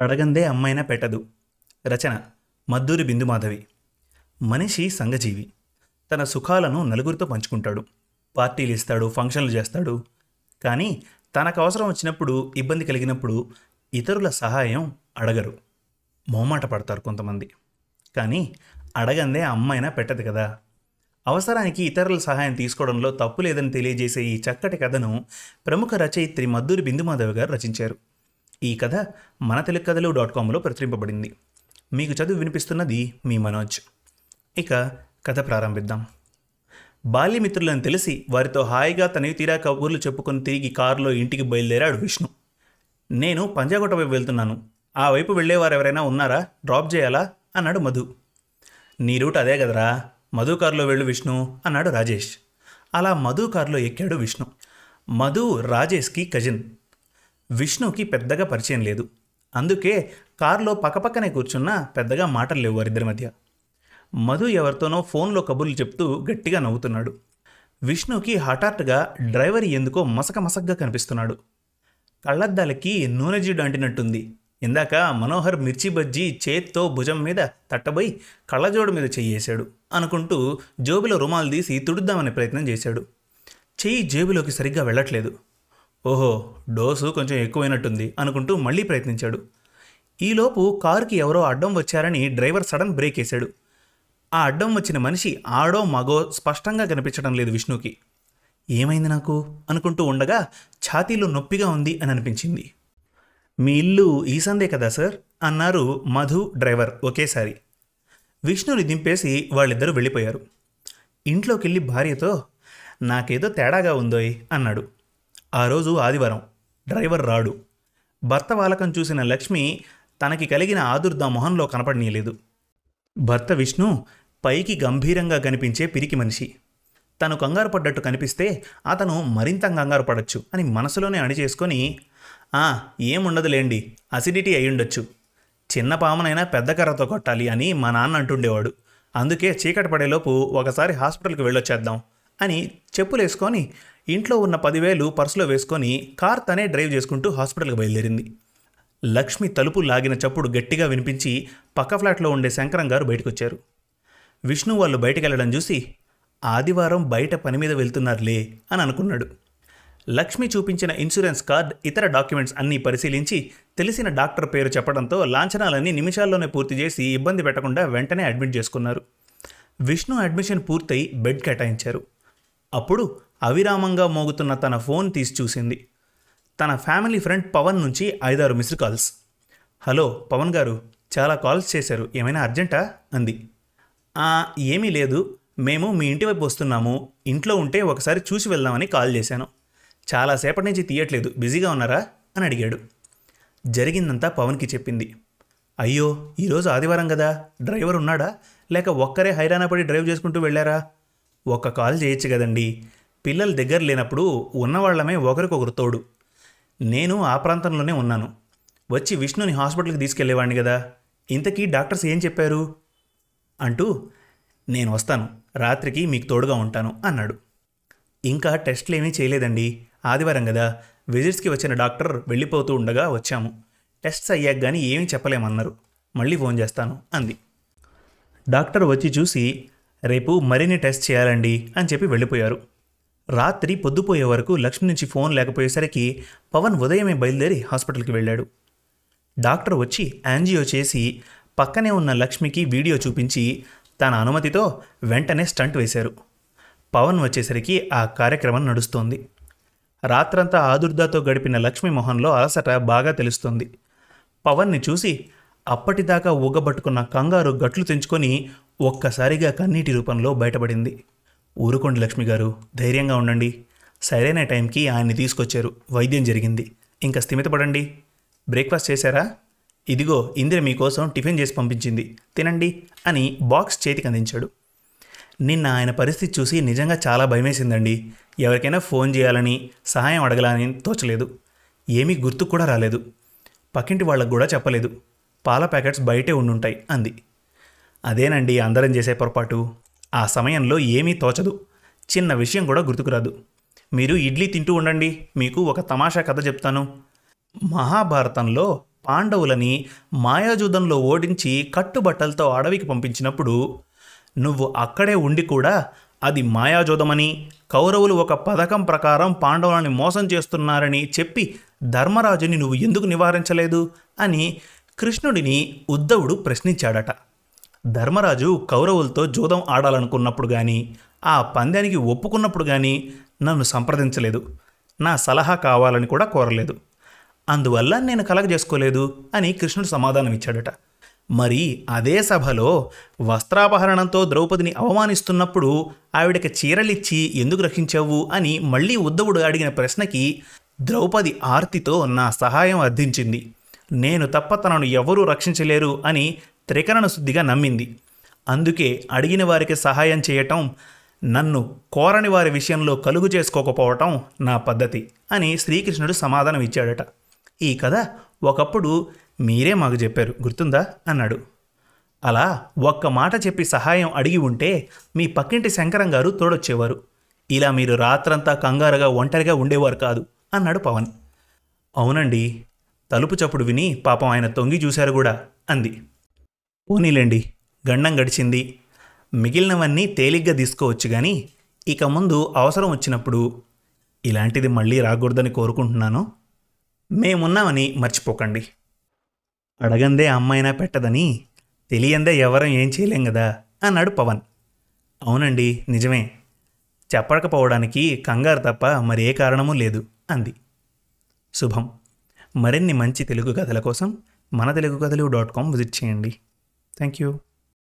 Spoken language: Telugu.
అడగందే అమ్మైనా పెట్టదు. రచన మద్దూరి బిందుమాధవి. మనిషి సంఘజీవి. తన సుఖాలను నలుగురితో పంచుకుంటాడు. పార్టీలు ఇస్తాడు ఫంక్షన్లు చేస్తాడు. కానీ తనకు అవసరం వచ్చినప్పుడు ఇబ్బంది కలిగినప్పుడు ఇతరుల సహాయం అడగరు. మొహమాట పడతారు కొంతమంది. కానీ అడగందే అమ్మైనా పెట్టదు కదా. అవసరానికి ఇతరుల సహాయం తీసుకోవడంలో తప్పు లేదని తెలియజేసే ఈ చక్కటి కథను ప్రముఖ రచయిత్రి మద్దూరి బిందుమాధవి గారు రచించారు. ఈ కథ మన తెలుగు కథలు డాట్ కామ్లో ప్రచురింపబడింది. మీకు చదువు వినిపిస్తున్నది మీ మనోజ్. ఇక కథ ప్రారంభిద్దాం. బాల్యమిత్రులను తెలిసి వారితో హాయిగా తనవి తీరా కబుర్లు చెప్పుకొని తిరిగి కారులో ఇంటికి బయలుదేరాడు విష్ణు. నేను పంజాగుట్ట వైపు వెళ్తున్నాను. ఆ వైపు వెళ్ళేవారు ఎవరైనా ఉన్నారా? డ్రాప్ చేయాలా? అన్నాడు మధు. నీ రూట్ అదే కదరా. మధు కారులో వెళ్ళు విష్ణు అన్నాడు రాజేష్. అలా మధు కారులో ఎక్కాడు విష్ణు. మధు రాజేష్కి కజిన్. విష్ణుకి పెద్దగా పరిచయం లేదు. అందుకే కారులో పక్కపక్కనే కూర్చున్నా పెద్దగా మాటలు లేవు వారిద్దరి మధ్య. మధు ఎవరితోనో ఫోన్లో కబుర్లు చెప్తూ గట్టిగా నవ్వుతున్నాడు. విష్ణుకి హఠాత్తుగా డ్రైవర్ ఎందుకో మసక మసగ్గా కనిపిస్తున్నాడు. కళ్ళద్దాలకి నూనె జీడు అంటినట్టుంది. ఇందాక మనోహర్ మిర్చి బజ్జీ చేత్తో భుజం మీద తట్టబోయి కళ్ళజోడు మీద చెయ్యేశాడు అనుకుంటూ జోబులో రుమాలు తీసి తుడుద్దామనే ప్రయత్నం చేశాడు. చెయ్యి జేబులోకి సరిగ్గా వెళ్ళట్లేదు. ఓహో డోసు కొంచెం ఎక్కువైనట్టుంది అనుకుంటూ మళ్ళీ ప్రయత్నించాడు. ఈలోపు కారుకి ఎవరో అడ్డం వచ్చారని డ్రైవర్ సడన్ బ్రేక్ వేశాడు. ఆ అడ్డం వచ్చిన మనిషి ఆడో మగో స్పష్టంగా కనిపించడం లేదు విష్ణుకి. ఏమైంది నాకు? అనుకుంటూ ఉండగా ఛాతీలో నొప్పిగా ఉంది అని అనిపించింది. మీ ఇల్లు ఈసందే కదా సార్? అన్నారు మధు డ్రైవర్ ఒకేసారి. విష్ణుని దింపేసి వాళ్ళిద్దరూ వెళ్ళిపోయారు. ఇంట్లోకెళ్ళి భార్యతో నాకేదో తేడాగా ఉందోయ్ అన్నాడు. ఆ రోజు ఆదివారం డ్రైవర్ రాడు. భర్త వాలకం చూసిన లక్ష్మి తనకి కలిగిన ఆదుర్ద మొహంలో కనపడనీయలేదు. భర్త విష్ణు పైకి గంభీరంగా కనిపించే పిరికి మనిషి. తను కంగారు పడ్డట్టు కనిపిస్తే అతను మరింత కంగారు పడచ్చు అని మనసులోనే అణిచేసుకొని "ఆ, ఏముండదులేండి అసిడిటీ అయ్యుండొచ్చు. చిన్న పామునైనా పెద్ద కర్రతో కొట్టాలి అని మా నాన్న అంటుండేవాడు. అందుకే చీకటి పడేలోపు ఒకసారి హాస్పిటల్కి వెళ్ళొచ్చేద్దాం. అని చెప్పులేసుకొని ఇంట్లో ఉన్న పదివేలు పర్సులో వేసుకొని కార్ తనే డ్రైవ్ చేసుకుంటూ హాస్పిటల్కి బయలుదేరింది. లక్ష్మి తలుపు లాగిన చప్పుడు గట్టిగా వినిపించి పక్క ఫ్లాట్లో ఉండే శంకరం గారు బయటకొచ్చారు. విష్ణు వాళ్ళు బయటకెళ్ళడం చూసి ఆదివారం బయట పని మీద వెళ్తున్నారులే అని అనుకున్నాడు. లక్ష్మి చూపించిన ఇన్సూరెన్స్ కార్డ్ ఇతర డాక్యుమెంట్స్ అన్నీ పరిశీలించి తెలిసిన డాక్టర్ పేరు చెప్పడంతో లాంఛనాలన్నీ నిమిషాల్లోనే పూర్తి చేసి ఇబ్బంది పెట్టకుండా వెంటనే అడ్మిట్ చేసుకున్నారు. విష్ణు అడ్మిషన్ పూర్తయి బెడ్ కేటాయించారు. అప్పుడు అవిరామంగా మోగుతున్న తన ఫోన్ తీసి చూసింది. తన ఫ్యామిలీ ఫ్రెండ్ పవన్ నుంచి ఐదారు మిస్డ్ కాల్స్. హలో పవన్ గారు చాలా కాల్స్ చేశారు. ఏమైనా అర్జెంటా? అంది. ఏమీ లేదు. మేము మీ ఇంటి వైపు వస్తున్నాము. ఇంట్లో ఉంటే ఒకసారి చూసి వెళ్దామని కాల్ చేశాను. చాలాసేపటి నుంచి తీయట్లేదు. బిజీగా ఉన్నారా? అని అడిగాడు. జరిగిందంతా పవన్కి చెప్పింది. అయ్యో ఈరోజు ఆదివారం కదా. డ్రైవర్ ఉన్నాడా? లేక ఒక్కరే హైరాణ పడి డ్రైవ్ చేసుకుంటూ వెళ్ళారా? ఒక్క కాల్ చేయొచ్చు కదండి. పిల్లల దగ్గర లేనప్పుడు ఉన్నవాళ్ళమే ఒకరికొకరు తోడు. నేను ఆ ప్రాంతంలోనే ఉన్నాను. వచ్చి విష్ణుని హాస్పిటల్కి తీసుకెళ్ళేవాడిని కదా. ఇంతకీ డాక్టర్స్ ఏం చెప్పారు? అంటూ నేను వస్తాను. రాత్రికి మీకు తోడుగా ఉంటాను అన్నాడు. ఇంకా టెస్ట్లు ఏమీ చేయలేదండి. ఆదివారం కదా. విజిట్స్కి వచ్చిన డాక్టర్ వెళ్ళిపోతూ ఉండగా వచ్చాము. టెస్ట్స్ అయ్యాక కానీ ఏమీ చెప్పలేమన్నారు. మళ్ళీ ఫోన్ చేస్తాను అంది. డాక్టర్ వచ్చి చూసి రేపు మరిన్ని టెస్ట్ చేయాలండి అని చెప్పి వెళ్ళిపోయారు. రాత్రి పొద్దుపోయే వరకు లక్ష్మి నుంచి ఫోన్ లేకపోయేసరికి పవన్ ఉదయమే బయలుదేరి హాస్పిటల్కి వెళ్ళాడు. డాక్టర్ వచ్చి యాంజియో చేసి పక్కనే ఉన్న లక్ష్మికి వీడియో చూపించి తన అనుమతితో వెంటనే స్టంట్ వేశారు. పవన్ వచ్చేసరికి ఆ కార్యక్రమం నడుస్తోంది. రాత్రంతా ఆదుర్దాతో గడిపిన లక్ష్మి మొహంలో అలసట బాగా తెలుస్తుంది. పవన్ని చూసి అప్పటిదాకా ఊగబట్టుకున్న కంగారు గట్లు తెంచుకొని ఒక్కసారిగా కన్నీటి రూపంలో బయటపడింది. ఊరుకోండి లక్ష్మి గారు ధైర్యంగా ఉండండి. సరైన టైంకి ఆయన్ని తీసుకొచ్చారు. వైద్యం జరిగింది. ఇంకా స్థిమితపడండి. బ్రేక్ఫాస్ట్ చేశారా? ఇదిగో ఇందిర మీకోసం టిఫిన్ చేసి పంపించింది. తినండి అని బాక్స్ చేతికి అందించాడు. నిన్న ఆయన పరిస్థితి చూసి నిజంగా చాలా భయమేసిందండి. ఎవరికైనా ఫోన్ చేయాలని సహాయం అడగాలని తోచలేదు. ఏమీ గుర్తు కూడా రాలేదు. పక్కింటి వాళ్ళకు కూడా చెప్పలేదు. పాల ప్యాకెట్స్ బయటే ఉండుంటాయి అంది. అదేనండి అందరం చేసే పొరపాటు. ఆ సమయంలో ఏమీ తోచదు. చిన్న విషయం కూడా గుర్తుకురాదు. మీరు ఇడ్లీ తింటూ ఉండండి మీకు ఒక తమాషా కథ చెప్తాను. మహాభారతంలో పాండవులని మాయాజూదంలో ఓడించి కట్టుబట్టలతో అడవికి పంపించినప్పుడు నువ్వు అక్కడే ఉండి కూడా అది మాయాజోదమని కౌరవులు ఒక పథకం ప్రకారం పాండవులని మోసం చేస్తున్నారని చెప్పి ధర్మరాజుని నువ్వు ఎందుకు నివారించలేదు? అని కృష్ణుడిని ఉద్ధవుడు ప్రశ్నించాడట. ధర్మరాజు కౌరవులతో జూదం ఆడాలనుకున్నప్పుడు కానీ ఆ పందానికి ఒప్పుకున్నప్పుడు కానీ నన్ను సంప్రదించలేదు. నా సలహా కావాలని కూడా కోరలేదు. అందువల్ల నేను కలగజేసుకోలేదు అని కృష్ణుడు సమాధానం ఇచ్చాడట. మరి అదే సభలో వస్త్రాపహరణంతో ద్రౌపదిని అవమానిస్తున్నప్పుడు ఆవిడకి చీరలిచ్చి ఎందుకు రక్షించావు అని మళ్ళీ ఉద్ధవుడు అడిగిన ప్రశ్నకి ద్రౌపది ఆర్తితో నా సహాయం అర్థించింది. నేను తప్ప తనను ఎవరూ రక్షించలేరు అని త్రికరణ శుద్ధిగా నమ్మింది. అందుకే అడిగిన వారికి సహాయం చేయటం నన్ను కోరని వారి విషయంలో కలుగు చేసుకోకపోవటం నా పద్ధతి అని శ్రీకృష్ణుడు సమాధానం ఇచ్చాడట. ఈ కథ ఒకప్పుడు మీరే మాకు చెప్పారు గుర్తుందా? అన్నాడు. అలా ఒక్క మాట చెప్పి సహాయం అడిగి ఉంటే మీ పక్కింటి శంకరం గారు తోడొచ్చేవారు. ఇలా మీరు రాత్రంతా కంగారుగా ఒంటరిగా ఉండేవారు కాదు అన్నాడు పవన్. అవునండి తలుపు చప్పుడు విని పాపం ఆయన తొంగి చూశారు కూడా అంది. పోనీలేండి గండం గడిచింది. మిగిలినవన్నీ తేలిగ్గా తీసుకోవచ్చు కానీ ఇక ముందు అవసరం వచ్చినప్పుడు ఇలాంటిది మళ్ళీ రాకూడదని కోరుకుంటున్నాను. మేమున్నామని మర్చిపోకండి. అడగందే అమ్మాయినా పెట్టదని తెలియందే ఎవరం ఏం చేయలేం కదా అన్నాడు పవన్. అవునండి నిజమే. చెప్పకపోవడానికి కంగారు తప్ప మరి ఏ కారణమూ లేదు అంది. శుభం. మరిన్ని మంచి తెలుగు కథల కోసం మన తెలుగు కథలు డాట్ కామ్ విజిట్ చేయండి. Thank you.